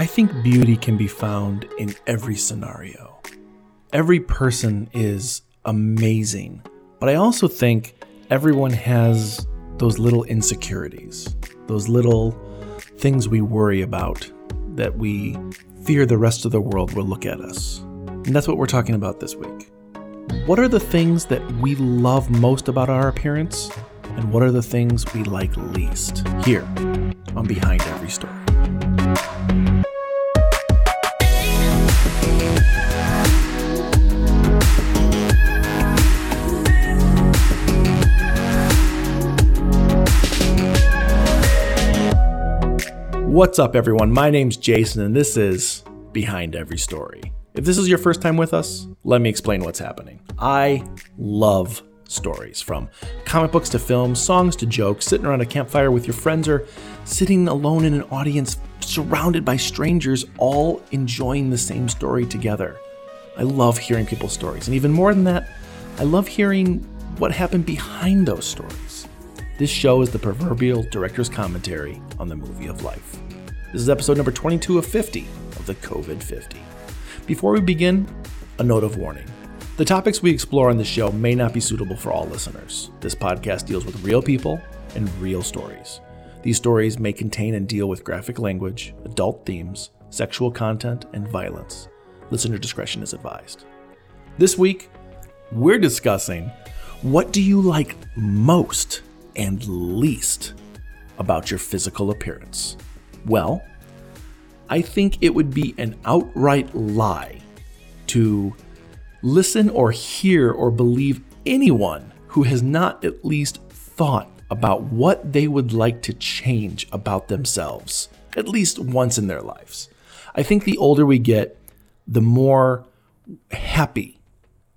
I think beauty can be found in every scenario. Every person is amazing, but I also think everyone has those little insecurities, those little things we worry about that we fear the rest of the world will look at us. And that's what we're talking about this week. What are the things that we love most about our appearance? And what are the things we like least? Here on Behind Every Story. What's up, everyone? My name's Jason, and this is Behind Every Story. If this is your first time with us, let me explain what's happening. I love stories from comic books to films, songs to jokes, sitting around a campfire with your friends, or sitting alone in an audience surrounded by strangers, all enjoying the same story together. I love hearing people's stories, and even more than that, I love hearing what happened behind those stories. This show is the proverbial director's commentary on the movie of life. This is episode number 22 of 50 of the COVID 50. Before we begin, a note of warning. The topics we explore on this show may not be suitable for all listeners. This podcast deals with real people and real stories. These stories may contain and deal with graphic language, adult themes, sexual content, and violence. Listener discretion is advised. This week, we're discussing what do you like most and least about your physical appearance? Well, I think it would be an outright lie to listen or hear or believe anyone who has not at least thought about what they would like to change about themselves, at least once in their lives. I think the older we get, the more happy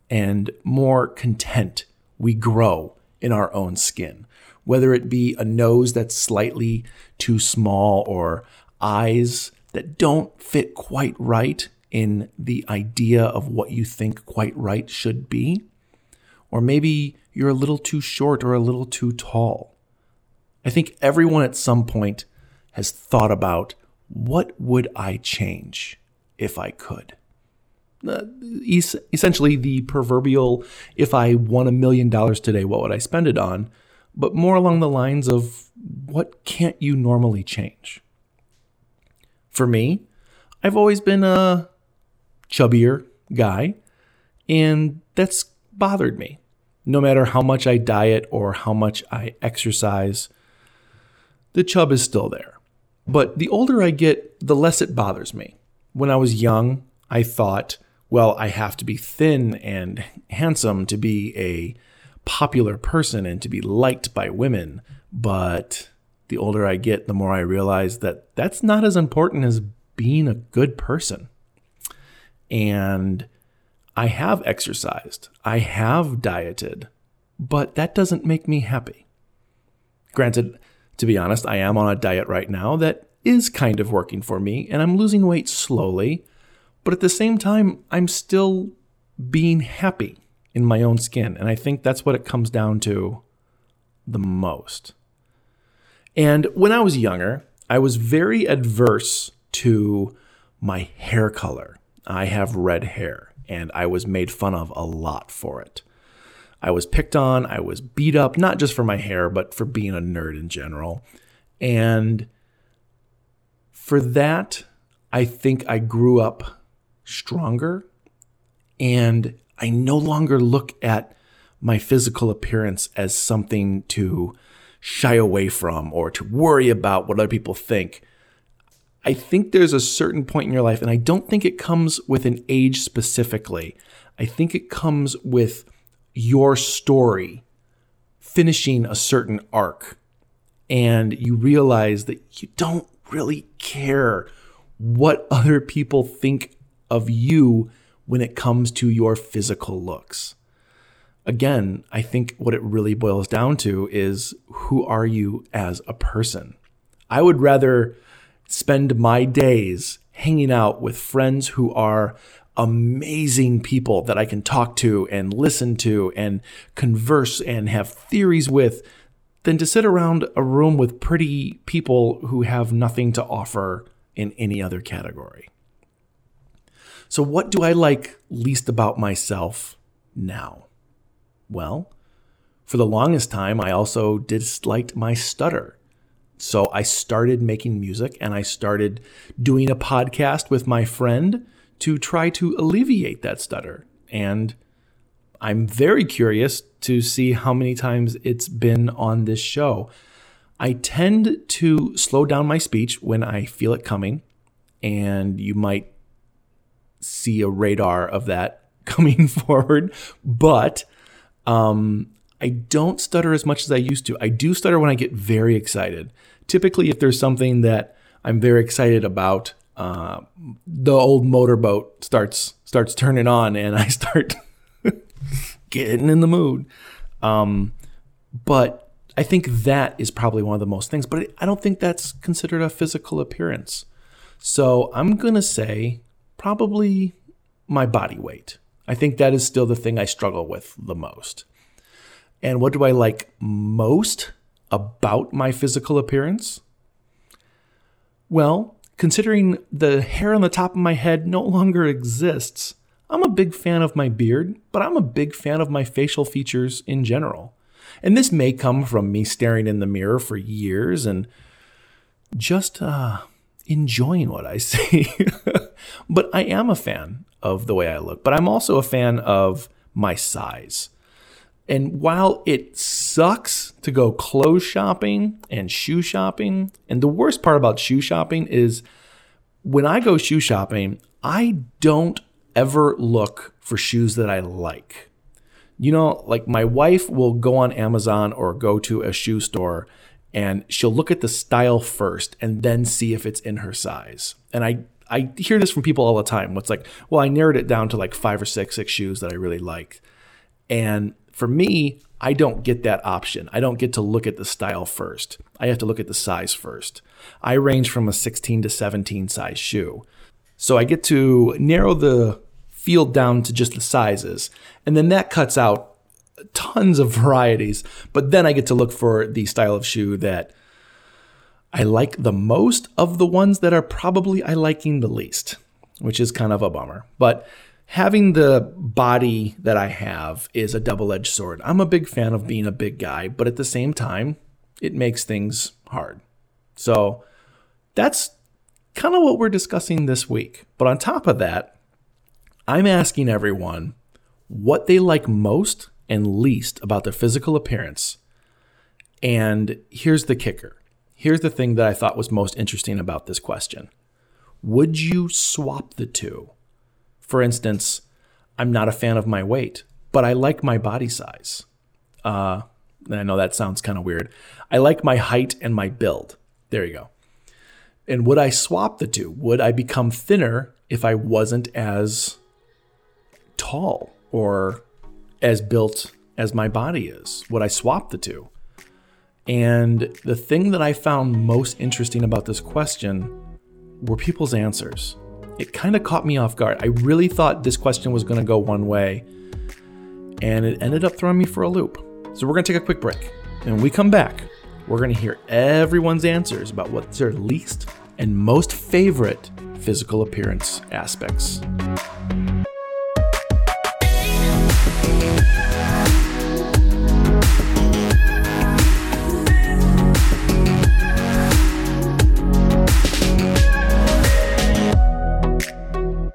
and more content we grow in our own skin whether it be a nose that's slightly too small or eyes that don't fit quite right in the idea of what you think quite right should be, or maybe you're a little too short or a little too tall. I think everyone at some point has thought about what would I change if I could? Uh, essentially, the proverbial if I won a million dollars today, what would I spend it on? But more along the lines of what can't you normally change? For me, I've always been a chubbier guy, and that's bothered me. No matter how much I diet or how much I exercise, the chub is still there. But the older I get, the less it bothers me. When I was young, I thought, well, I have to be thin and handsome to be a popular person and to be liked by women. But the older I get, the more I realize that that's not as important as being a good person. And I have exercised, I have dieted, but that doesn't make me happy. Granted, to be honest, I am on a diet right now that is kind of working for me, and I'm losing weight slowly, but at the same time, I'm still being happy in my own skin. And I think that's what it comes down to the most. And when I was younger, I was very adverse to my hair color. I have red hair, and I was made fun of a lot for it. I was picked on, I was beat up, not just for my hair, but for being a nerd in general. And for that, I think I grew up stronger and I no longer look at my physical appearance as something to shy away from or to worry about what other people think. I think there's a certain point in your life, and I don't think it comes with an age specifically. I think it comes with your story finishing a certain arc, and you realize that you don't really care what other people think of you when it comes to your physical looks. Again, I think what it really boils down to is who are you as a person? I would rather spend my days hanging out with friends who are amazing people that I can talk to and listen to and converse and have theories with than to sit around a room with pretty people who have nothing to offer in any other category. So, what do I like least about myself now? Well, for the longest time, I also disliked my stutter. So I started making music and I started doing a podcast with my friend to try to alleviate that stutter. And I'm very curious to see how many times it's been on this show. I tend to slow down my speech when I feel it coming, and you might see a radar of that coming forward, but um, I don't stutter as much as I used to. I do stutter when I get very excited. Typically, if there's something that I'm very excited about, uh, the old motorboat starts starts turning on, and I start getting in the mood. Um, but I think that is probably one of the most things. But I don't think that's considered a physical appearance. So I'm gonna say probably my body weight. I think that is still the thing I struggle with the most. And what do I like most about my physical appearance? Well, considering the hair on the top of my head no longer exists, I'm a big fan of my beard, but I'm a big fan of my facial features in general. And this may come from me staring in the mirror for years and just uh, enjoying what I see. but I am a fan of the way I look, but I'm also a fan of my size. And while it sucks to go clothes shopping and shoe shopping, and the worst part about shoe shopping is when I go shoe shopping, I don't ever look for shoes that I like. You know, like my wife will go on Amazon or go to a shoe store and she'll look at the style first and then see if it's in her size. And I I hear this from people all the time. What's like, well, I narrowed it down to like five or six, six shoes that I really like. And for me, I don't get that option. I don't get to look at the style first. I have to look at the size first. I range from a 16 to 17 size shoe. So I get to narrow the field down to just the sizes. And then that cuts out tons of varieties. But then I get to look for the style of shoe that I like the most of the ones that are probably I liking the least, which is kind of a bummer. But having the body that I have is a double edged sword. I'm a big fan of being a big guy, but at the same time, it makes things hard. So that's kind of what we're discussing this week. But on top of that, I'm asking everyone what they like most and least about their physical appearance. And here's the kicker. Here's the thing that I thought was most interesting about this question. Would you swap the two? For instance, I'm not a fan of my weight, but I like my body size. Uh, and I know that sounds kind of weird. I like my height and my build. There you go. And would I swap the two? Would I become thinner if I wasn't as tall or as built as my body is? Would I swap the two? And the thing that I found most interesting about this question were people's answers it kind of caught me off guard. I really thought this question was going to go one way, and it ended up throwing me for a loop. So we're going to take a quick break. And when we come back, we're going to hear everyone's answers about what's their least and most favorite physical appearance aspects.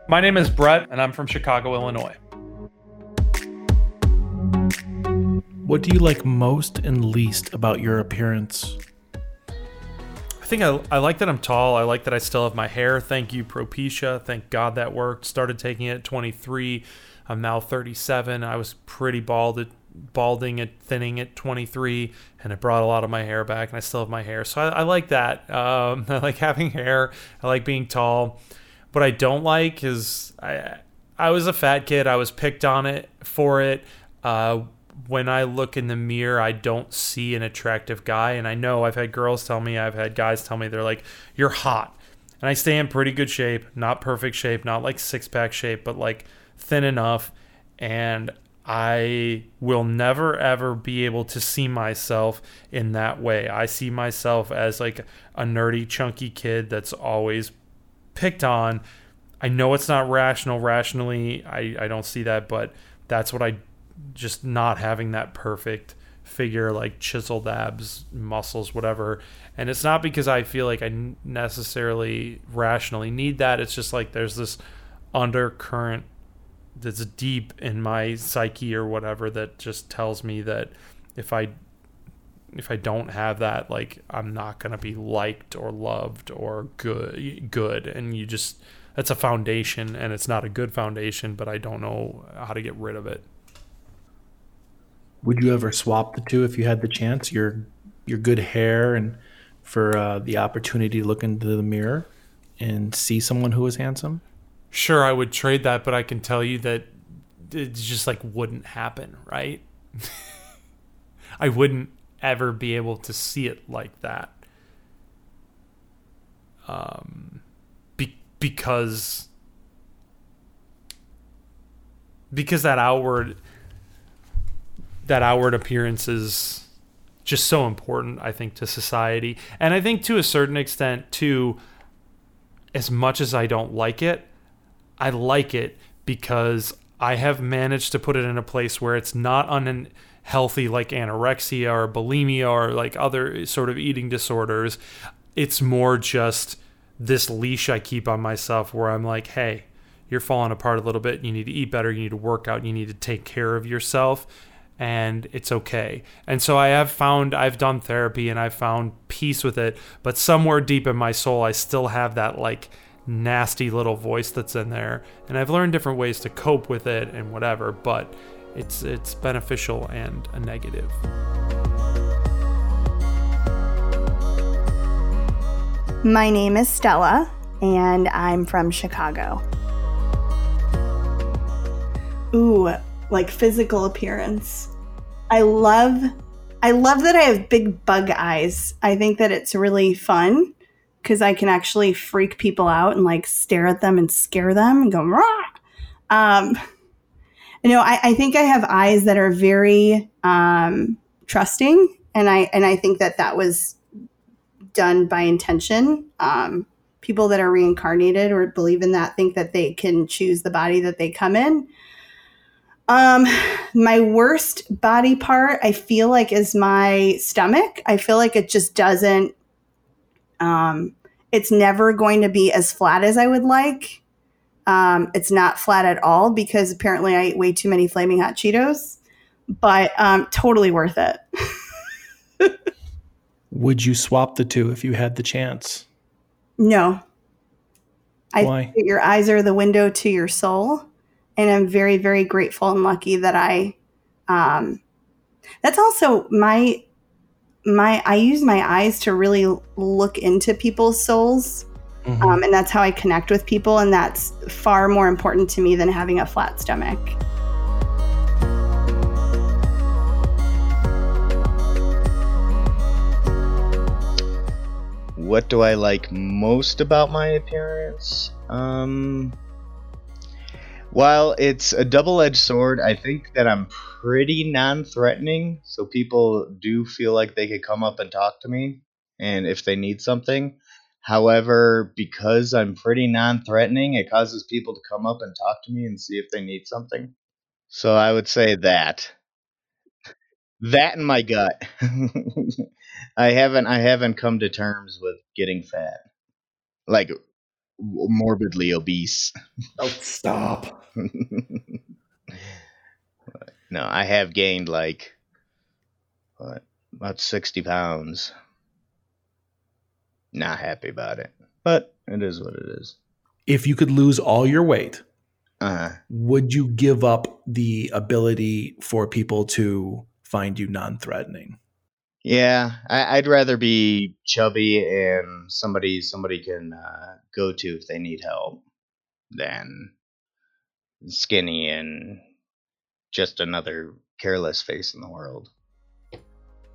My name is Brett, and I'm from Chicago, Illinois. What do you like most and least about your appearance? I think I, I like that I'm tall. I like that I still have my hair. Thank you, Propecia. Thank God that worked. Started taking it at 23. I'm now 37. I was pretty bald at balding at thinning at 23 and it brought a lot of my hair back and i still have my hair so i, I like that um, i like having hair i like being tall what I don't like is I I was a fat kid. I was picked on it for it. Uh, when I look in the mirror, I don't see an attractive guy, and I know I've had girls tell me, I've had guys tell me they're like, "You're hot," and I stay in pretty good shape, not perfect shape, not like six pack shape, but like thin enough, and I will never ever be able to see myself in that way. I see myself as like a nerdy, chunky kid that's always picked on. I know it's not rational. Rationally, I, I don't see that, but that's what I just not having that perfect figure, like chiseled abs, muscles, whatever. And it's not because I feel like I necessarily rationally need that. It's just like there's this undercurrent that's deep in my psyche or whatever that just tells me that if I if I don't have that, like I'm not gonna be liked or loved or good good. And you just that's a foundation and it's not a good foundation, but I don't know how to get rid of it. Would you ever swap the two if you had the chance? Your your good hair and for uh, the opportunity to look into the mirror and see someone who is handsome? Sure, I would trade that, but I can tell you that it just like wouldn't happen, right? I wouldn't ever be able to see it like that. Um, be- because because that outward that outward appearance is just so important, I think, to society. And I think to a certain extent, too, as much as I don't like it, I like it because I have managed to put it in a place where it's not unhealthy like anorexia or bulimia or like other sort of eating disorders. It's more just this leash I keep on myself where I'm like, hey, you're falling apart a little bit. You need to eat better. You need to work out. You need to take care of yourself and it's okay. And so I have found I've done therapy and I've found peace with it, but somewhere deep in my soul I still have that like nasty little voice that's in there. And I've learned different ways to cope with it and whatever, but it's it's beneficial and a negative. My name is Stella and I'm from Chicago. Ooh, like physical appearance. I love I love that I have big bug eyes. I think that it's really fun because I can actually freak people out and like stare at them and scare them and go Rah! Um, you know, I, I think I have eyes that are very um, trusting, and I and I think that that was done by intention. Um, people that are reincarnated or believe in that think that they can choose the body that they come in. Um, my worst body part, I feel like, is my stomach. I feel like it just doesn't. Um, it's never going to be as flat as I would like. Um, it's not flat at all because apparently I ate way too many flaming hot Cheetos, but um, totally worth it. Would you swap the two if you had the chance? No. I Why? think your eyes are the window to your soul and I'm very, very grateful and lucky that I. Um, that's also my my. I use my eyes to really look into people's souls, Mhm. um, and that's how I connect with people, and that's far more important to me than having a flat stomach. What do I like most about my appearance? Um, while it's a double edged sword, I think that I'm pretty non threatening. So people do feel like they could come up and talk to me and if they need something. However, because I'm pretty non threatening, it causes people to come up and talk to me and see if they need something. So I would say that. That in my gut. I haven't I haven't come to terms with getting fat. Like morbidly obese. Oh, stop. no, I have gained like what about sixty pounds. Not happy about it, but it is what it is. If you could lose all your weight, Uh, would you give up the ability for people to find you non-threatening? yeah, I, I'd rather be chubby and somebody somebody can uh, go to if they need help than skinny and just another careless face in the world.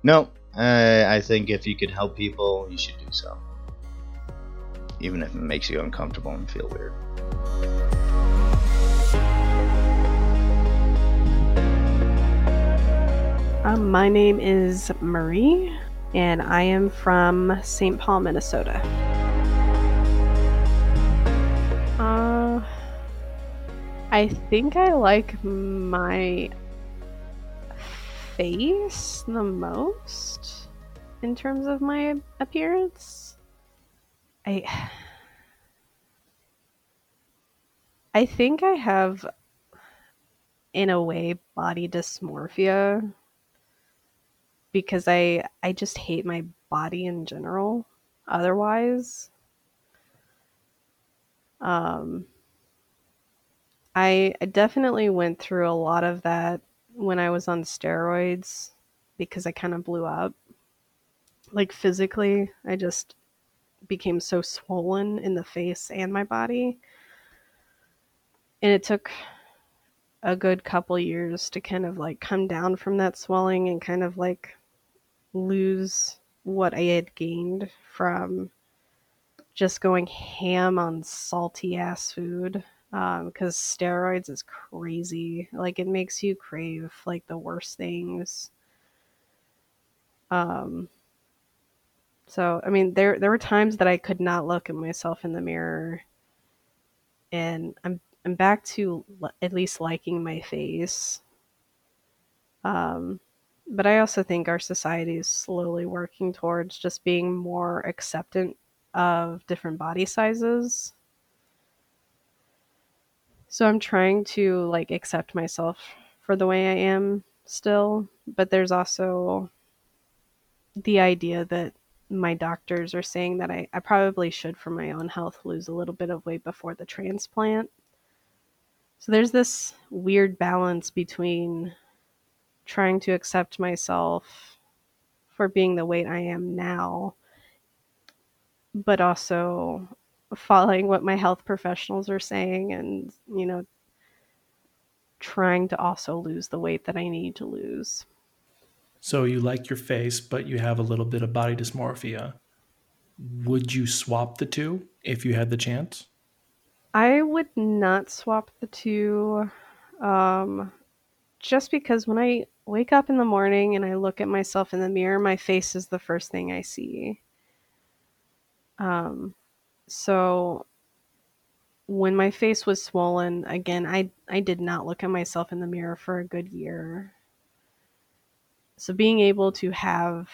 No, uh, I think if you could help people, you should do so. Even if it makes you uncomfortable and feel weird. Um, my name is Marie, and I am from St. Paul, Minnesota. Uh, I think I like my face the most in terms of my appearance. I I think I have in a way body dysmorphia because I I just hate my body in general otherwise um I, I definitely went through a lot of that when I was on steroids because I kind of blew up. Like physically, I just became so swollen in the face and my body. And it took a good couple years to kind of like come down from that swelling and kind of like lose what I had gained from just going ham on salty ass food because um, steroids is crazy. Like it makes you crave like the worst things. Um. So I mean, there there were times that I could not look at myself in the mirror, and I'm I'm back to at least liking my face. Um, but I also think our society is slowly working towards just being more acceptant of different body sizes so I'm trying to like accept myself for the way I am still, but there's also the idea that my doctors are saying that I, I probably should for my own health lose a little bit of weight before the transplant. So there's this weird balance between trying to accept myself for being the weight I am now, but also following what my health professionals are saying and, you know, trying to also lose the weight that I need to lose. So you like your face, but you have a little bit of body dysmorphia. Would you swap the two if you had the chance? I would not swap the two. Um, just because when I wake up in the morning and I look at myself in the mirror, my face is the first thing I see. Um, so when my face was swollen again, I I did not look at myself in the mirror for a good year. So being able to have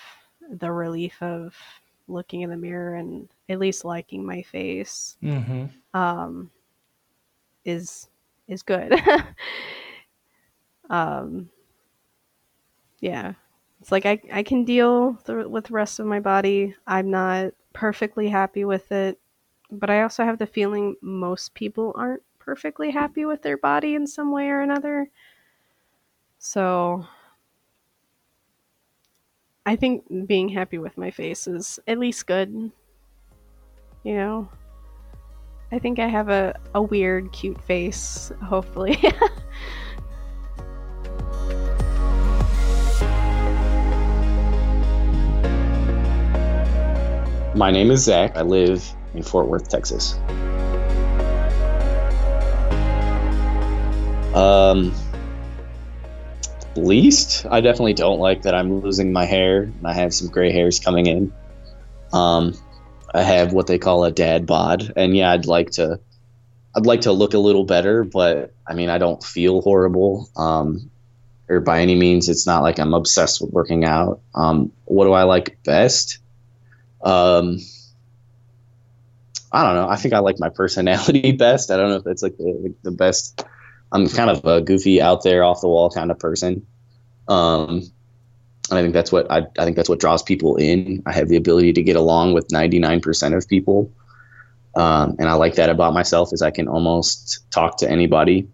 the relief of looking in the mirror and at least liking my face mm-hmm. um, is is good. um, yeah, it's like I I can deal th- with the rest of my body. I'm not perfectly happy with it but I also have the feeling most people aren't perfectly happy with their body in some way or another. So I think being happy with my face is at least good. You know? I think I have a, a weird, cute face, hopefully. My name is Zach. I live in Fort Worth, Texas. Um, least, I definitely don't like that I'm losing my hair and I have some gray hairs coming in. Um, I have what they call a dad bod, and yeah, I'd like to, I'd like to look a little better, but I mean, I don't feel horrible. Um, or by any means, it's not like I'm obsessed with working out. Um, what do I like best? Um, I don't know. I think I like my personality best. I don't know if that's like the, the best. I'm kind of a goofy, out there, off the wall kind of person. Um, and I think that's what I, I think that's what draws people in. I have the ability to get along with 99% of people, um, and I like that about myself is I can almost talk to anybody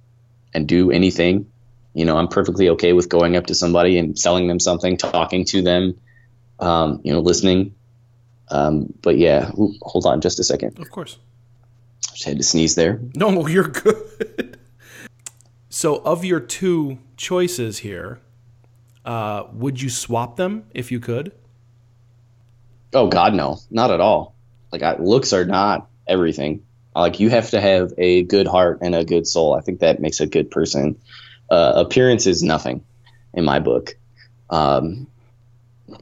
and do anything. You know, I'm perfectly okay with going up to somebody and selling them something, talking to them, um, you know, listening. Um, but yeah, hold on just a second. Of course. I Just had to sneeze there. No, you're good. so, of your two choices here, uh, would you swap them if you could? Oh God, no, not at all. Like I, looks are not everything. Like you have to have a good heart and a good soul. I think that makes a good person. Uh, appearance is nothing in my book. Um,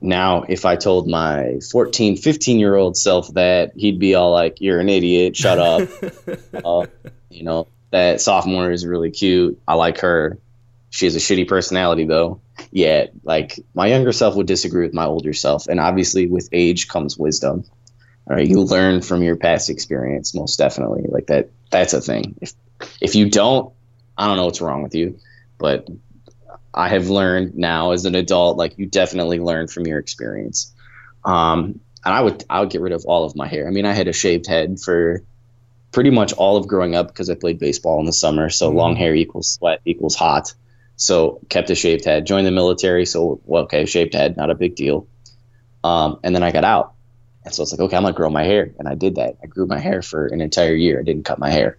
now if i told my 14 15 year old self that he'd be all like you're an idiot shut up uh, you know that sophomore is really cute. I like her. She has a shitty personality though. Yeah, like my younger self would disagree with my older self, and obviously with age comes wisdom. All right, you learn from your past experience, most definitely. Like that, that's a thing. If if you don't, I don't know what's wrong with you, but I have learned now as an adult, like you definitely learn from your experience. Um, and I would I would get rid of all of my hair. I mean, I had a shaved head for pretty much all of growing up because I played baseball in the summer. So mm-hmm. long hair equals sweat equals hot. So kept a shaved head. Joined the military. So well, okay, shaved head, not a big deal. Um, and then I got out, and so it's like, okay, I'm gonna grow my hair, and I did that. I grew my hair for an entire year. I didn't cut my hair.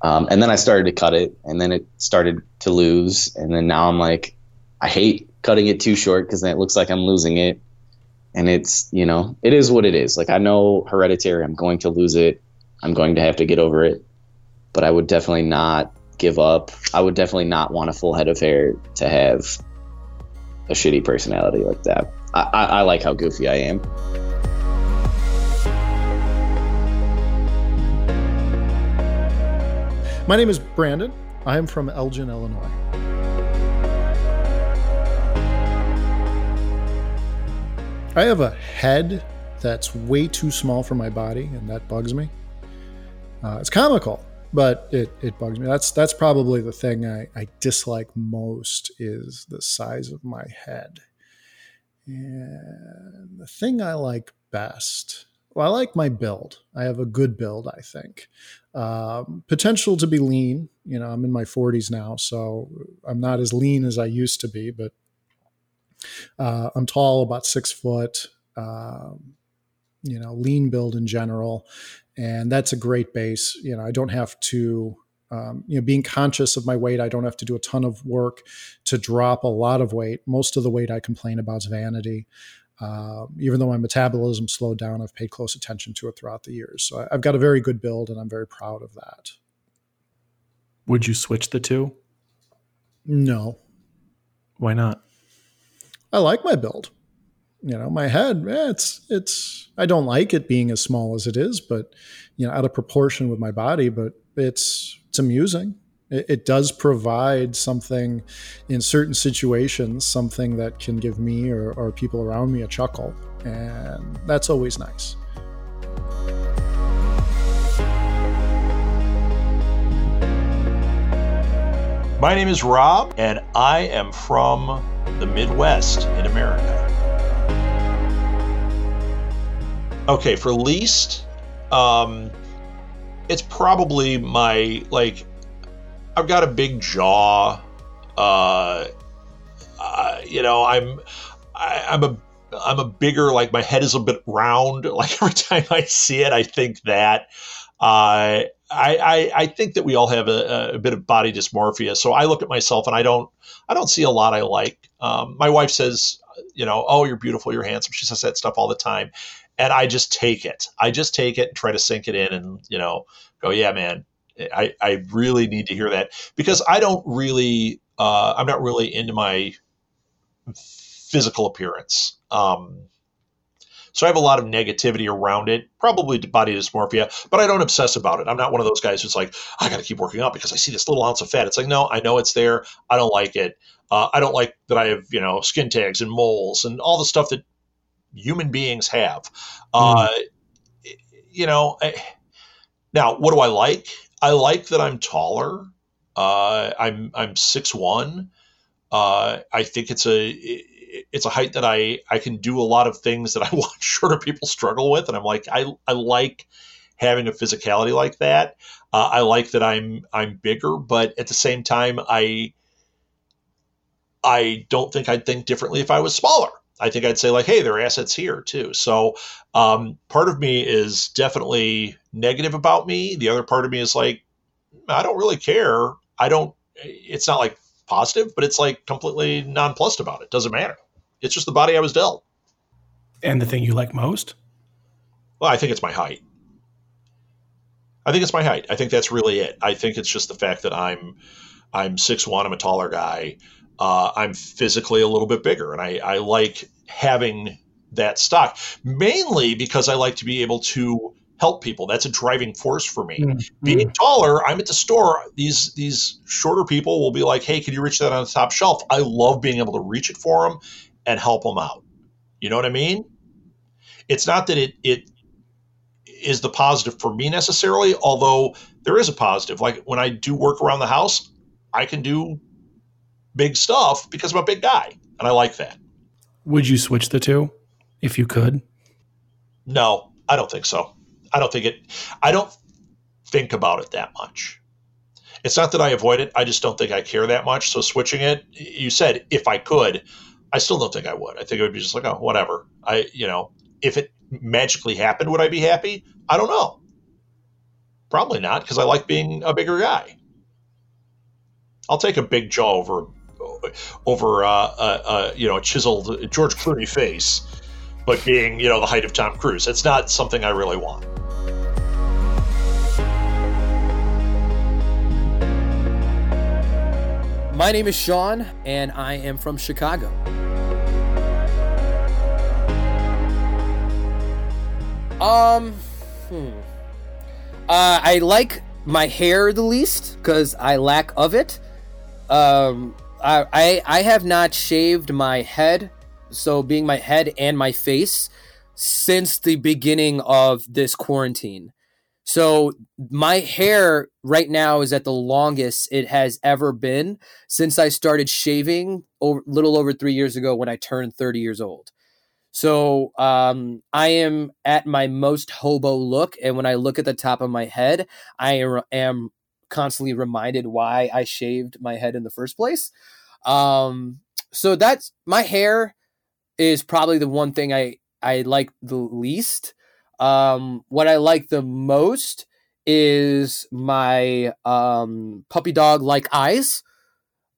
Um, and then I started to cut it, and then it started to lose, and then now I'm like, I hate cutting it too short because then it looks like I'm losing it, and it's you know it is what it is. Like I know hereditary, I'm going to lose it, I'm going to have to get over it, but I would definitely not give up. I would definitely not want a full head of hair to have a shitty personality like that. I, I, I like how goofy I am. My name is Brandon. I am from Elgin, Illinois. I have a head that's way too small for my body, and that bugs me. Uh, it's comical, but it, it bugs me. That's that's probably the thing I, I dislike most is the size of my head. And the thing I like best well, I like my build. I have a good build, I think. Um, potential to be lean. You know, I'm in my 40s now, so I'm not as lean as I used to be, but uh, I'm tall, about six foot. Um, you know, lean build in general, and that's a great base. You know, I don't have to. Um, you know, being conscious of my weight, I don't have to do a ton of work to drop a lot of weight. Most of the weight I complain about is vanity. Uh, even though my metabolism slowed down, I've paid close attention to it throughout the years. So I've got a very good build, and I'm very proud of that. Would you switch the two? No. Why not? I like my build. You know, my head, eh, it's it's I don't like it being as small as it is, but you know, out of proportion with my body, but it's it's amusing it, it does provide something in certain situations, something that can give me or, or people around me a chuckle. And that's always nice. My name is Rob, and I am from the Midwest in America. Okay, for least, um, it's probably my like I've got a big jaw. Uh, uh, you know, I'm I, I'm a I'm a bigger like my head is a bit round. Like every time I see it, I think that. Uh, I, I, I think that we all have a, a, bit of body dysmorphia. So I look at myself and I don't I don't see a lot I like. Um, my wife says, you know, oh, you're beautiful, you're handsome. She says that stuff all the time, and I just take it. I just take it and try to sink it in, and you know, go, yeah, man, I, I really need to hear that because I don't really, uh, I'm not really into my physical appearance. Um, so I have a lot of negativity around it, probably body dysmorphia, but I don't obsess about it. I'm not one of those guys who's like, I got to keep working out because I see this little ounce of fat. It's like, no, I know it's there. I don't like it. Uh, I don't like that I have, you know, skin tags and moles and all the stuff that human beings have. Mm. Uh, you know, I, now what do I like? I like that I'm taller. Uh, I'm I'm six one. Uh, I think it's a it's a height that I I can do a lot of things that I watch shorter people struggle with, and I'm like I I like having a physicality like that. Uh, I like that I'm I'm bigger, but at the same time I I don't think I'd think differently if I was smaller. I think I'd say like, hey, there are assets here too. So um, part of me is definitely negative about me. The other part of me is like, I don't really care. I don't. It's not like positive, but it's like completely nonplussed about it. Doesn't matter. It's just the body I was dealt. And the thing you like most? Well, I think it's my height. I think it's my height. I think that's really it. I think it's just the fact that I'm I'm six one. I'm a taller guy uh, I'm physically a little bit bigger, and I, I like having that stock mainly because I like to be able to help people. That's a driving force for me. Mm-hmm. Being taller, I'm at the store. These these shorter people will be like, "Hey, can you reach that on the top shelf?" I love being able to reach it for them and help them out. You know what I mean? It's not that it it is the positive for me necessarily, although there is a positive. Like when I do work around the house, I can do big stuff because I'm a big guy, and I like that. Would you switch the two if you could? No, I don't think so. I don't think it. I don't think about it that much. It's not that I avoid it. I just don't think I care that much. So switching it, you said if I could, I still don't think I would. I think it would be just like, oh, whatever. I, you know, if it magically happened, would I be happy? I don't know. Probably not because I like being a bigger guy. I'll take a big jaw over over uh, uh, uh, you know a chiseled George Clooney face, but being you know the height of Tom Cruise. It's not something I really want. My name is Sean, and I am from Chicago. Um, hmm. Uh, I like my hair the least because I lack of it. Um, I, I have not shaved my head, so being my head and my face since the beginning of this quarantine. So my hair right now is at the longest it has ever been since I started shaving over little over three years ago when I turned 30 years old. So um, I am at my most hobo look, and when I look at the top of my head, I am constantly reminded why I shaved my head in the first place. Um, so that's my hair is probably the one thing I I like the least. Um, what I like the most is my um, puppy dog like eyes.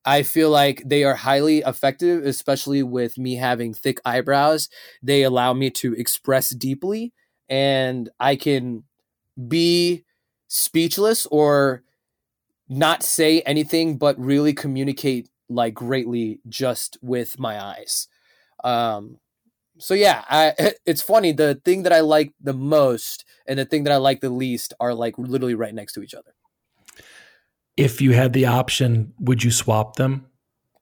I feel like they are highly effective, especially with me having thick eyebrows. They allow me to express deeply, and I can be speechless or not say anything, but really communicate like greatly just with my eyes. Um, so yeah, I, it's funny. The thing that I like the most and the thing that I like the least are like literally right next to each other. If you had the option, would you swap them?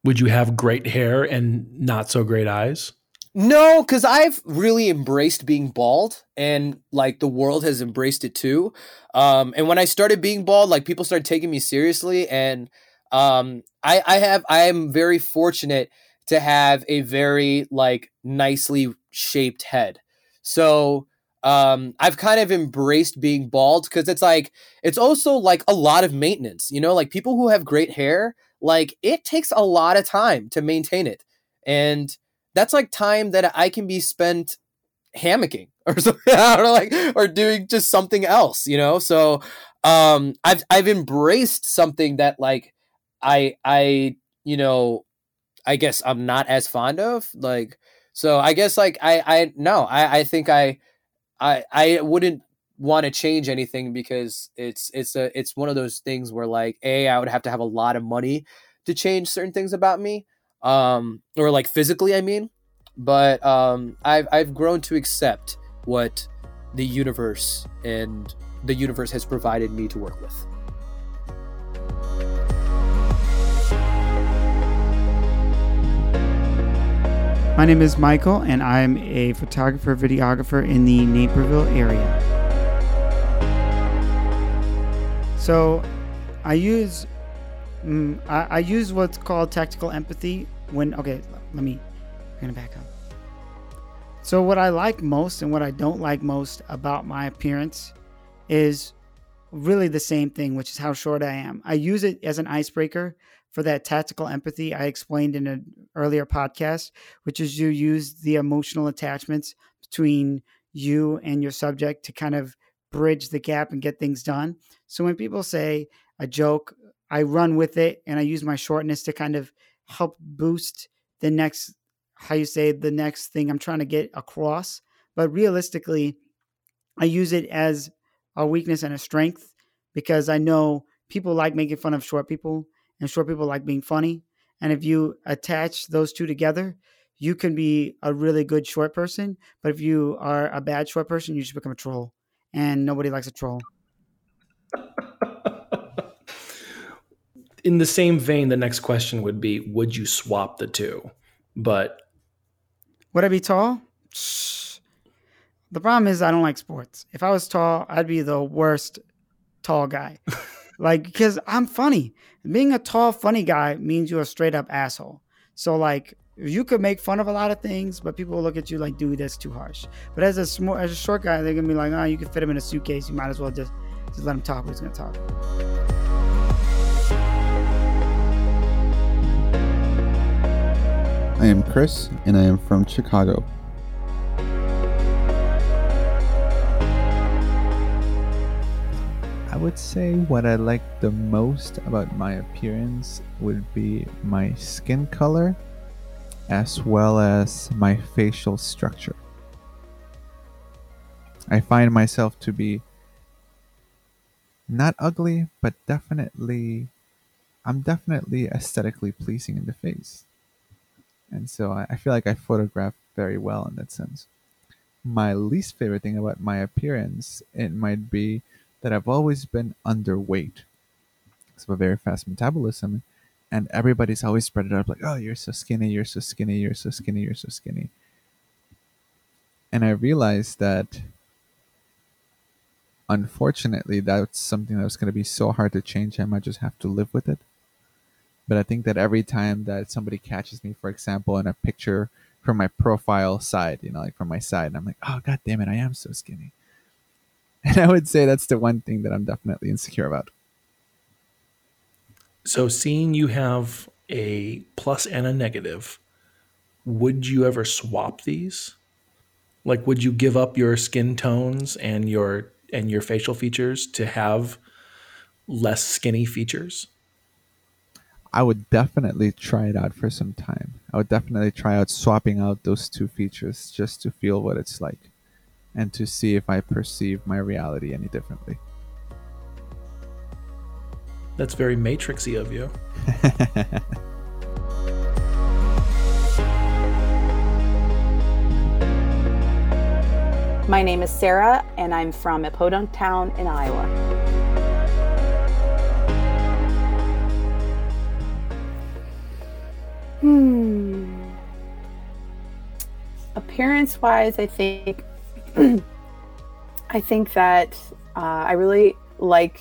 Would you have great hair and not so great eyes? No, because I've really embraced being bald, and like the world has embraced it too. Um, and when I started being bald, like people started taking me seriously, and um, I, I have I am very fortunate to have a very like nicely shaped head. So um I've kind of embraced being bald because it's like it's also like a lot of maintenance, you know, like people who have great hair, like it takes a lot of time to maintain it. And that's like time that I can be spent hammocking or something or like or doing just something else, you know? So um I've I've embraced something that like I I you know I guess I'm not as fond of. Like, so I guess like I I no I I think I I I wouldn't want to change anything because it's it's a it's one of those things where like a I would have to have a lot of money to change certain things about me um or like physically I mean but um I've I've grown to accept what the universe and the universe has provided me to work with. My name is Michael, and I'm a photographer, videographer in the Naperville area. So, I use mm, I, I use what's called tactical empathy when. Okay, let me. I'm gonna back up. So, what I like most and what I don't like most about my appearance is really the same thing, which is how short I am. I use it as an icebreaker for that tactical empathy I explained in an earlier podcast, which is you use the emotional attachments between you and your subject to kind of bridge the gap and get things done. So when people say a joke, I run with it and I use my shortness to kind of help boost the next, how you say, the next thing I'm trying to get across. But realistically, I use it as a weakness and a strength because I know people like making fun of short people and short people like being funny. And if you attach those two together, you can be a really good short person. But if you are a bad short person, you just become a troll. and nobody likes a troll. In the same vein, the next question would be Would you swap the two? But Would I be tall? The problem is I don't like sports. If I was tall, I'd be the worst tall guy. like because I'm funny. Being a tall, funny guy means you're a straight up asshole. So like you could make fun of a lot of things, but people will look at you like, dude, that's too harsh. But as a small, as a short guy, they're gonna be like, oh, you can fit him in a suitcase. You might as well just just let him talk. He's gonna talk. I am Chris, and I am from Chicago. I would say what I like the most about my appearance would be my skin color as well as my facial structure. I find myself to be not ugly, but definitely, I'm definitely aesthetically pleasing in the face. And so I, I feel like I photograph very well in that sense. My least favorite thing about my appearance, it might be that I've always been underweight. So a very fast metabolism, and everybody's always spread it up like, "Oh, you're so skinny, you're so skinny, you're so skinny, you're so skinny." And I realized that unfortunately that's something that was going to be so hard to change i might just have to live with it but i think that every time that somebody catches me for example in a picture from my profile side you know like from my side and i'm like oh god damn it i am so skinny and i would say that's the one thing that i'm definitely insecure about so, seeing you have a plus and a negative, would you ever swap these? Like, would you give up your skin tones and your and your facial features to have less skinny features? I would definitely try it out for some time. I would definitely try out swapping out those two features just to feel what it's like and to see if I perceive my reality any differently. That's very matrixy of you. My name is Sarah, and I'm from Podunk Town in Iowa. Hmm. Appearance wise, I think I think that uh, I really like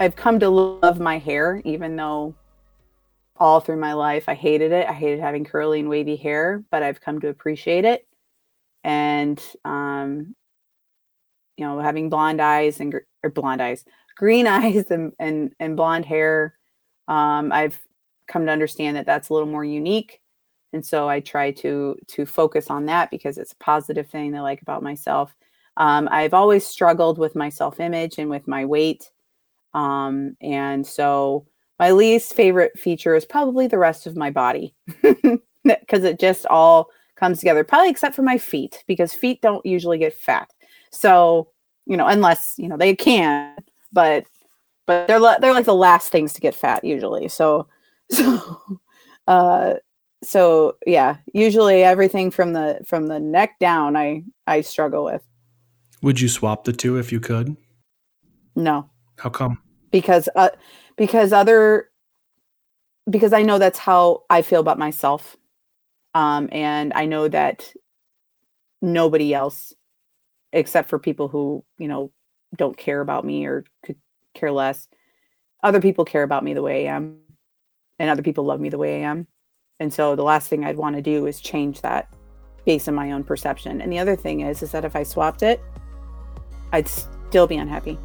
I've come to love my hair, even though all through my life I hated it. I hated having curly and wavy hair, but I've come to appreciate it. And, um, you know, having blonde eyes and or blonde eyes, green eyes and, and, and blonde hair, um, I've come to understand that that's a little more unique. And so I try to to focus on that because it's a positive thing I like about myself. Um, I've always struggled with my self image and with my weight. Um, and so my least favorite feature is probably the rest of my body because it just all comes together, probably except for my feet because feet don't usually get fat. So, you know, unless, you know, they can, but but they're they're like the last things to get fat usually. So so uh so yeah, usually everything from the from the neck down I I struggle with. Would you swap the two if you could? No. How come? Because uh, because other because I know that's how I feel about myself. Um, and I know that nobody else except for people who, you know, don't care about me or could care less. Other people care about me the way I am and other people love me the way I am. And so the last thing I'd want to do is change that based on my own perception. And the other thing is is that if I swapped it, I'd still be unhappy.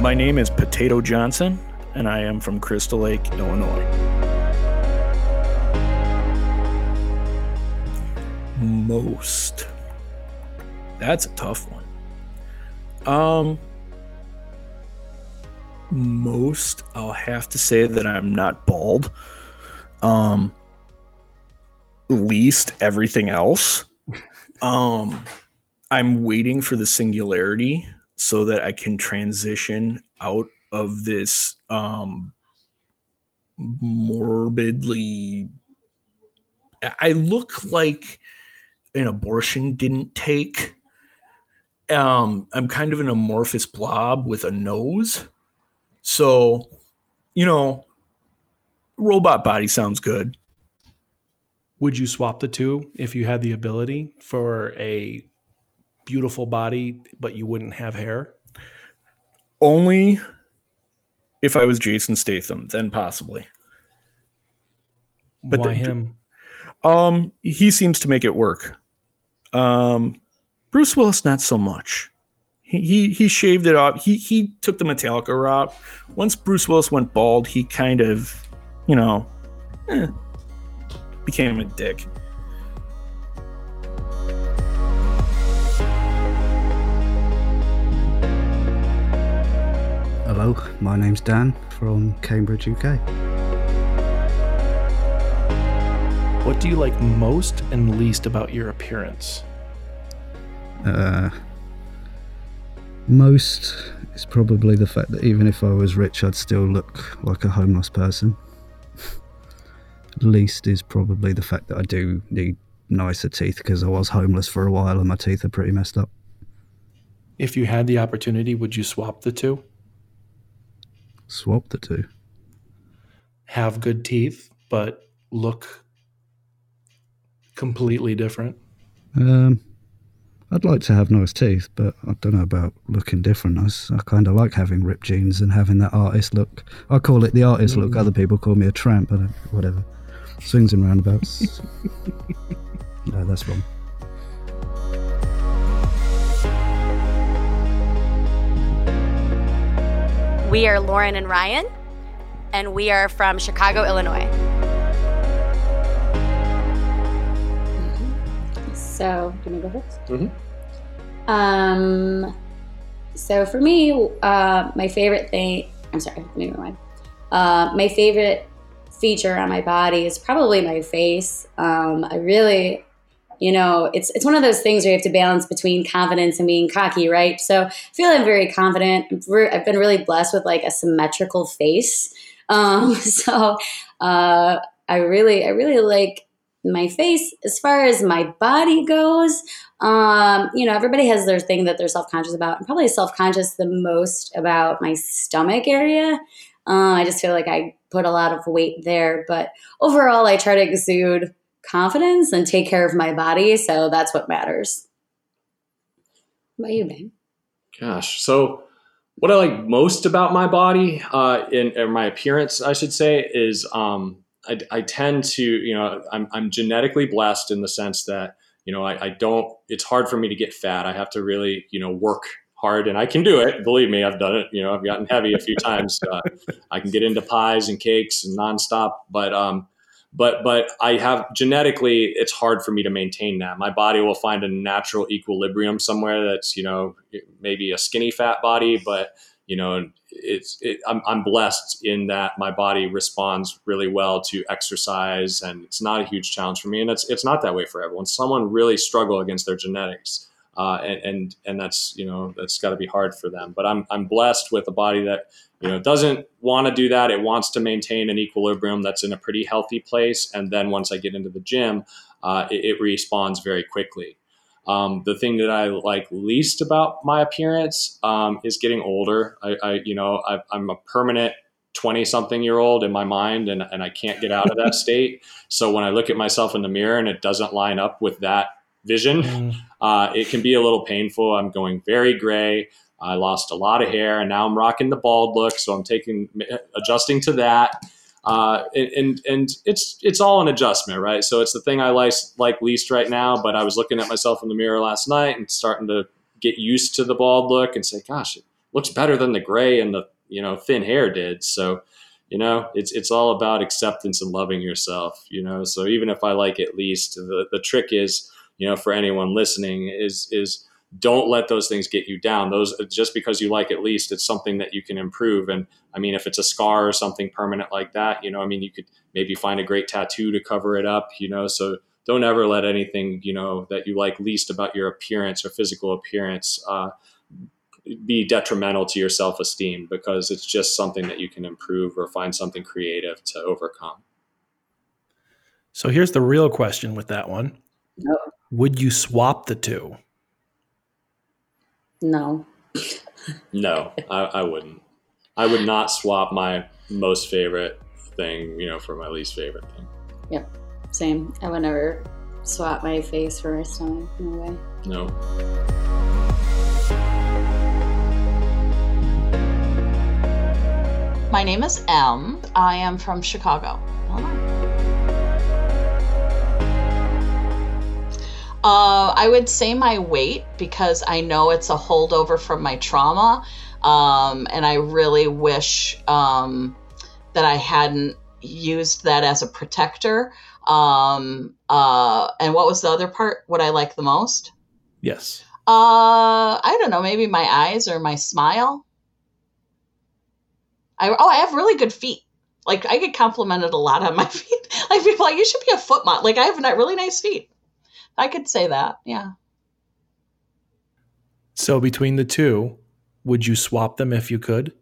My name is Potato Johnson, and I am from Crystal Lake, Illinois. Most. That's a tough one. Um, most, I'll have to say that I'm not bald. Um, least everything else. Um, I'm waiting for the singularity so that I can transition out of this um, morbidly I look like an abortion didn't take. Um, I'm kind of an amorphous blob with a nose. So, you know, robot body sounds good. Would you swap the two if you had the ability for a beautiful body, but you wouldn't have hair? Only if I was Jason Statham, then possibly. But Why the- him? Um, he seems to make it work. Um, Bruce Willis, not so much. He, he he shaved it off. He he took the Metallica route. Once Bruce Willis went bald, he kind of, you know, eh, became a dick. Hello, my name's Dan from Cambridge, UK. What do you like most and least about your appearance? Uh, most is probably the fact that even if I was rich, I'd still look like a homeless person. Least is probably the fact that I do need nicer teeth because I was homeless for a while and my teeth are pretty messed up. If you had the opportunity, would you swap the two? Swap the two. Have good teeth, but look completely different. Um, I'd like to have nice teeth, but I don't know about looking different. I kind of like having ripped jeans and having that artist look. I call it the artist look. Other people call me a tramp. I don't, uh, whatever. Swings and roundabouts. no, that's wrong. We are Lauren and Ryan, and we are from Chicago, Illinois. So, can I go 1st Mhm. Um, so for me, uh, my favorite thing, I'm sorry, let me rewind. Uh, my favorite feature on my body is probably my face. Um, I really, you know, it's it's one of those things where you have to balance between confidence and being cocky, right? So I feel I'm very confident. I've been really blessed with like a symmetrical face. Um, so uh, I really, I really like my face. As far as my body goes, um, you know, everybody has their thing that they're self conscious about. I'm probably self conscious the most about my stomach area. Uh, I just feel like I put a lot of weight there. But overall, I try to exude confidence and take care of my body. So that's what matters. What about you, babe? Gosh, so what I like most about my body, uh, in, my appearance, I should say, is um, I, I tend to, you know, I'm, I'm genetically blessed in the sense that, you know, I, I don't. It's hard for me to get fat. I have to really, you know, work hard, and I can do it. Believe me, I've done it. You know, I've gotten heavy a few times. Uh, I can get into pies and cakes and nonstop, but um, but but I have genetically it's hard for me to maintain that. My body will find a natural equilibrium somewhere that's you know maybe a skinny fat body, but you know it's it, I'm I'm blessed in that my body responds really well to exercise and it's not a huge challenge for me and it's it's not that way for everyone. Someone really struggle against their genetics. Uh, and, and and that's you know that's got to be hard for them. But I'm I'm blessed with a body that you know doesn't want to do that. It wants to maintain an equilibrium that's in a pretty healthy place. And then once I get into the gym, uh, it, it responds very quickly. Um, the thing that I like least about my appearance um, is getting older. I, I you know I, I'm a permanent 20 something year old in my mind and, and I can't get out of that state. So when I look at myself in the mirror and it doesn't line up with that vision, uh, it can be a little painful. I'm going very gray. I lost a lot of hair and now I'm rocking the bald look. So I'm taking, adjusting to that. Uh, and, and, it's, it's all an adjustment, right? So it's the thing I like, like least right now, but I was looking at myself in the mirror last night and starting to get used to the bald look and say, gosh, it looks better than the gray and the, you know, thin hair did. So, you know, it's, it's all about acceptance and loving yourself, you know? So even if I like it least, the, the trick is, you know, for anyone listening is, is don't let those things get you down. Those just because you like it least, it's something that you can improve. And I mean, if it's a scar or something permanent like that, you know, I mean, you could maybe find a great tattoo to cover it up, you know, so don't ever let anything, you know, that you like least about your appearance or physical appearance, uh, be detrimental to your self-esteem because it's just something that you can improve or find something creative to overcome. So here's the real question with that one. No. Would you swap the two? No. No, I, I wouldn't. I would not swap my most favorite thing, you know, for my least favorite thing. Yep. Same. I would never swap my face for my stomach. No way. No. My name is M. I am from Chicago. Uh, I would say my weight because I know it's a holdover from my trauma. Um, and I really wish um, that I hadn't used that as a protector. Um, uh, and what was the other part? What I like the most? Yes. Uh, I don't know. Maybe my eyes or my smile. I oh, I have really good feet. Like I get complimented a lot on my feet. Like people like you should be a foot model. Like I have ni- really nice feet. I could say that. Yeah. So between the two, would you swap them if you could?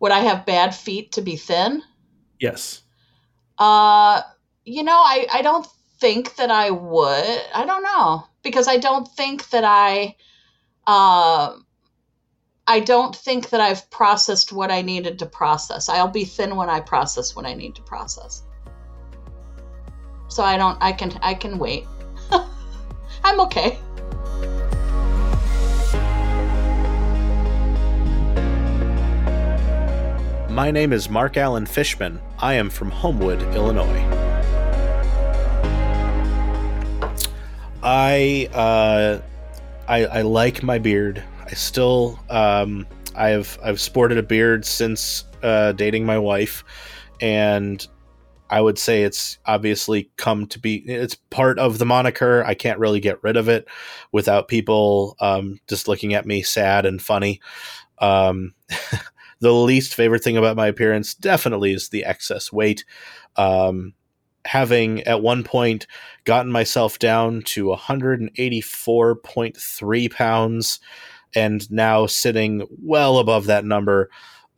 Would I have bad feet to be thin? Yes. Uh, you know, I I don't think that I would. I don't know because I don't think that I. Uh, I don't think that I've processed what I needed to process. I'll be thin when I process what I need to process. So I don't. I can. I can wait. I'm okay. My name is Mark Allen Fishman. I am from Homewood, Illinois. I uh, I, I like my beard. I still um, I've I've sported a beard since uh, dating my wife, and I would say it's obviously come to be it's part of the moniker. I can't really get rid of it without people um, just looking at me sad and funny. Um, the least favorite thing about my appearance definitely is the excess weight. Um, having at one point gotten myself down to 184.3 pounds and now sitting well above that number.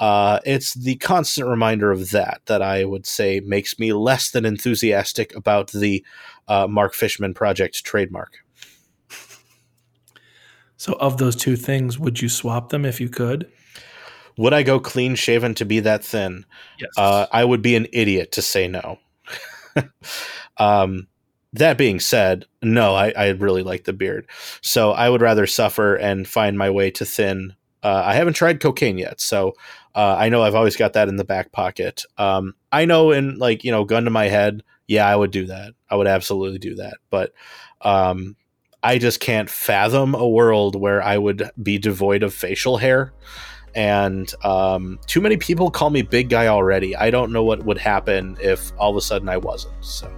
Uh, it's the constant reminder of that that I would say makes me less than enthusiastic about the uh, Mark Fishman project trademark. So of those two things, would you swap them if you could? Would I go clean shaven to be that thin? Yes. Uh, I would be an idiot to say no. um, that being said, no, I, I really like the beard. So I would rather suffer and find my way to thin. Uh, I haven't tried cocaine yet, so uh, I know I've always got that in the back pocket. Um, I know, in like you know, gun to my head, yeah, I would do that. I would absolutely do that. But um, I just can't fathom a world where I would be devoid of facial hair. And um, too many people call me big guy already. I don't know what would happen if all of a sudden I wasn't. So.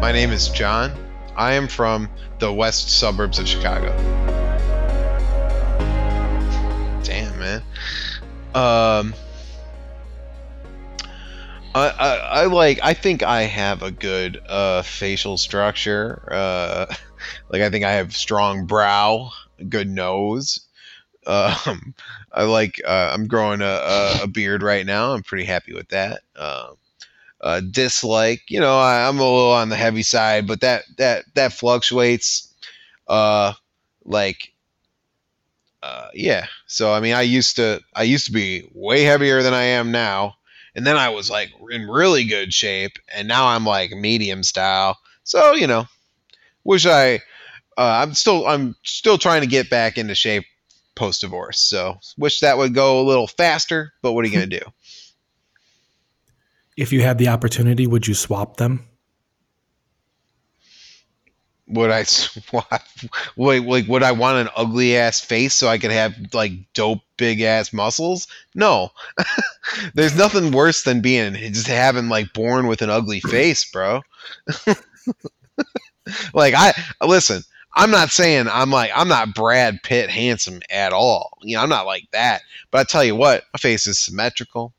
My name is John. I am from the west suburbs of Chicago. Damn, man. Um, I, I, I like. I think I have a good uh, facial structure. Uh, like I think I have strong brow, good nose. Um, I like. Uh, I'm growing a, a, a beard right now. I'm pretty happy with that. Um, uh, dislike. You know, I, I'm a little on the heavy side, but that that that fluctuates. Uh, like, uh, yeah. So I mean, I used to I used to be way heavier than I am now, and then I was like in really good shape, and now I'm like medium style. So you know, wish I. Uh, I'm still I'm still trying to get back into shape post divorce. So wish that would go a little faster, but what are you gonna do? If you had the opportunity, would you swap them? Would I swap? Wait, like, would I want an ugly ass face so I could have like dope big ass muscles? No. There's nothing worse than being just having like born with an ugly face, bro. like I listen. I'm not saying I'm like I'm not Brad Pitt handsome at all. You know, I'm not like that. But I tell you what, my face is symmetrical.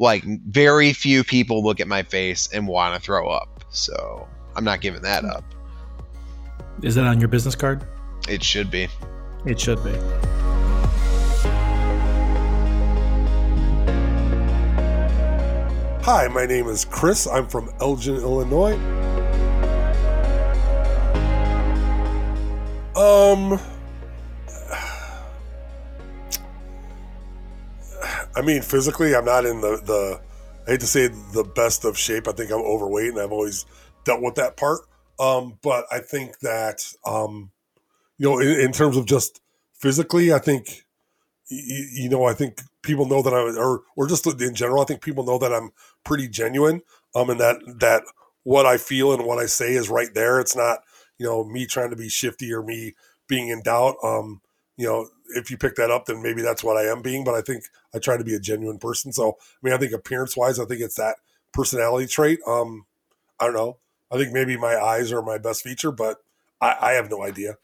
Like very few people look at my face and want to throw up. So I'm not giving that up. Is that on your business card? It should be. It should be. Hi, my name is Chris. I'm from Elgin, Illinois. Um, I mean, physically, I'm not in the the. I hate to say the best of shape. I think I'm overweight, and I've always dealt with that part. Um, but I think that um, you know, in, in terms of just physically, I think you, you know, I think people know that I'm, or or just in general, I think people know that I'm pretty genuine. Um, and that that what I feel and what I say is right there. It's not you know me trying to be shifty or me being in doubt. Um, you know, if you pick that up, then maybe that's what I am being. But I think I try to be a genuine person. So I mean, I think appearance wise, I think it's that personality trait. Um, I don't know. I think maybe my eyes are my best feature, but I, I have no idea.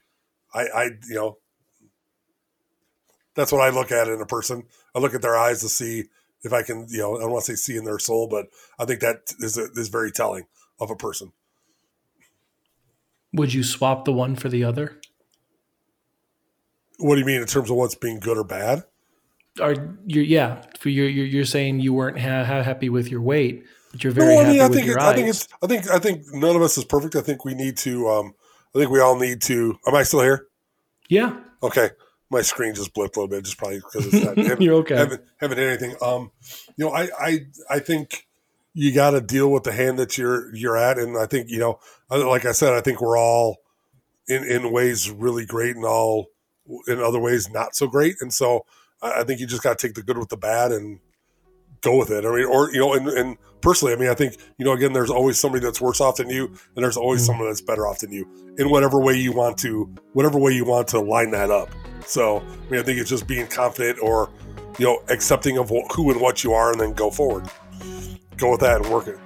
I, I, you know, that's what I look at in a person. I look at their eyes to see if I can, you know, I don't want to say see in their soul, but I think that is a, is very telling of a person. Would you swap the one for the other? What do you mean in terms of what's being good or bad? Are you yeah? For you're you're, you're saying you weren't ha- happy with your weight, but you're very no, I happy mean, I with think your it, eyes. I think it's I think I think none of us is perfect. I think we need to. Um, I think we all need to. Am I still here? Yeah. Okay. My screen just blipped a little bit, just probably because it's not. haven't- You're okay. Haven't, haven't hit anything. Um, you know, I I I think you got to deal with the hand that you're you're at, and I think you know, like I said, I think we're all in in ways really great, and all in other ways not so great, and so I think you just got to take the good with the bad and go with it. I mean, or you know, and, and personally, I mean, I think you know, again, there's always somebody that's worse off than you, and there's always mm-hmm. someone that's better off than you in whatever way you want to, whatever way you want to line that up. So, I mean, I think it's just being confident or you know, accepting of who and what you are, and then go forward. Go with that and work it.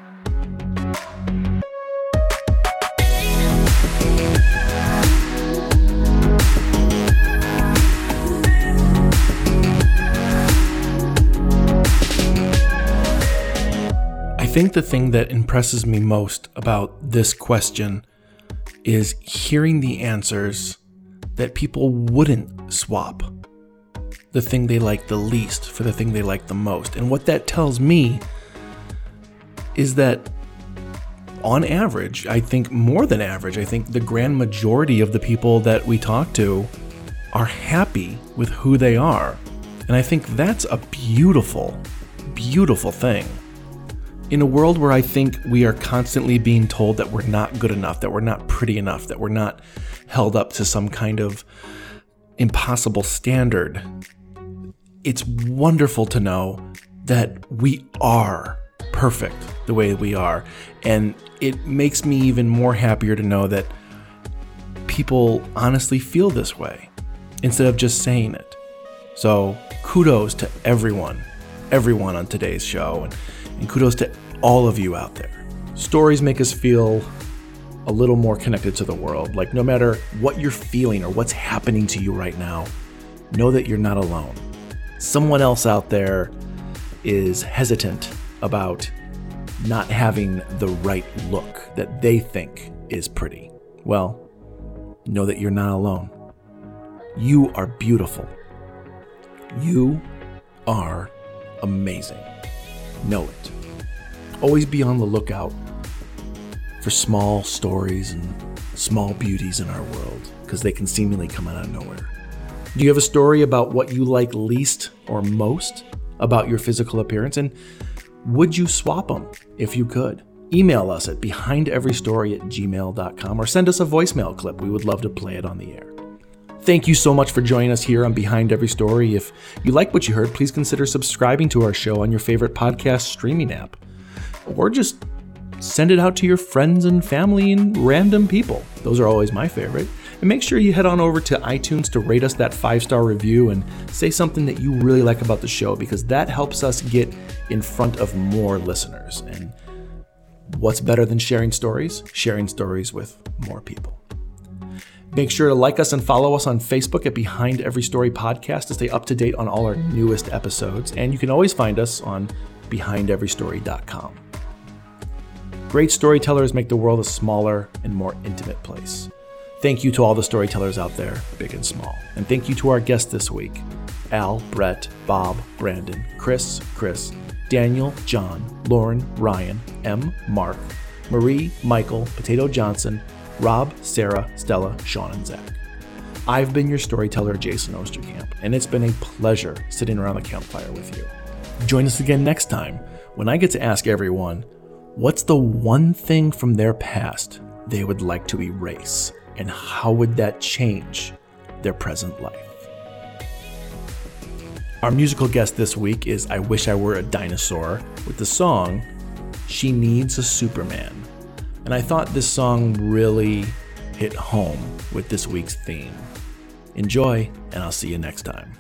Think the thing that impresses me most about this question is hearing the answers that people wouldn't swap the thing they like the least for the thing they like the most. And what that tells me is that on average, I think more than average, I think the grand majority of the people that we talk to are happy with who they are. And I think that's a beautiful, beautiful thing. In a world where I think we are constantly being told that we're not good enough, that we're not pretty enough, that we're not held up to some kind of impossible standard, it's wonderful to know that we are perfect the way we are. And it makes me even more happier to know that people honestly feel this way instead of just saying it. So, kudos to everyone, everyone on today's show, and, and kudos to all of you out there. Stories make us feel a little more connected to the world. Like, no matter what you're feeling or what's happening to you right now, know that you're not alone. Someone else out there is hesitant about not having the right look that they think is pretty. Well, know that you're not alone. You are beautiful. You are amazing. Know it. Always be on the lookout for small stories and small beauties in our world because they can seemingly come out of nowhere. Do you have a story about what you like least or most about your physical appearance? And would you swap them if you could? Email us at behindeverystory at gmail.com or send us a voicemail clip. We would love to play it on the air. Thank you so much for joining us here on Behind Every Story. If you like what you heard, please consider subscribing to our show on your favorite podcast streaming app. Or just send it out to your friends and family and random people. Those are always my favorite. And make sure you head on over to iTunes to rate us that five star review and say something that you really like about the show because that helps us get in front of more listeners. And what's better than sharing stories? Sharing stories with more people. Make sure to like us and follow us on Facebook at Behind Every Story Podcast to stay up to date on all our newest episodes. And you can always find us on behindeverystory.com. Great storytellers make the world a smaller and more intimate place. Thank you to all the storytellers out there, big and small. And thank you to our guests this week Al, Brett, Bob, Brandon, Chris, Chris, Daniel, John, Lauren, Ryan, M, Mark, Marie, Michael, Potato Johnson, Rob, Sarah, Stella, Sean, and Zach. I've been your storyteller, Jason Osterkamp, and it's been a pleasure sitting around the campfire with you. Join us again next time when I get to ask everyone what's the one thing from their past they would like to erase, and how would that change their present life? Our musical guest this week is I Wish I Were a Dinosaur with the song She Needs a Superman. And I thought this song really hit home with this week's theme. Enjoy, and I'll see you next time.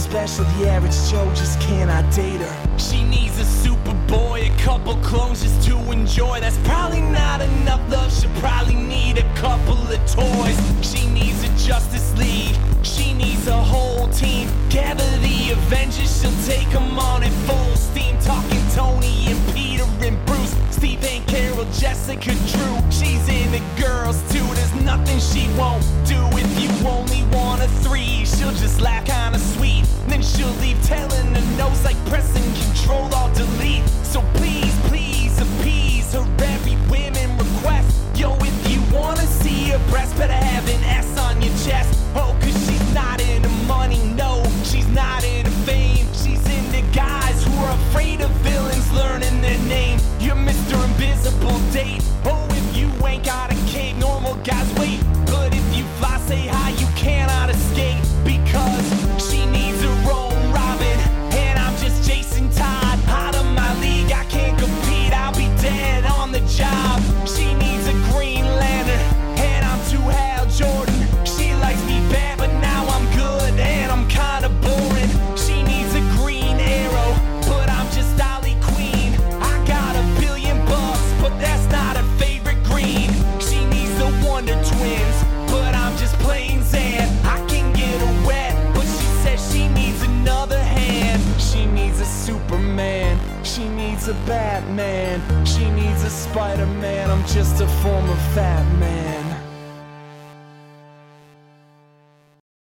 Special. The average Joe just cannot date her. She needs a Superboy, a couple clones just to enjoy. That's probably not enough love. She'll probably need a couple of toys. She needs a Justice League. She needs a whole team. Gather the Avengers. She'll take them on at full steam. Talking Tony and Peter and Bruce. Steve and Carol, Jessica, Drew. She's into girls too. There's nothing she won't do if you only want a three. She'll just laugh kinda sweet. Then she'll leave telling her nose like pressing control alt delete. So please, please appease her every women request. Yo, if you wanna see her breast, better have an S on your chest. Oh, cause she's Batman. She needs a Spider Man. I'm just a former fat man.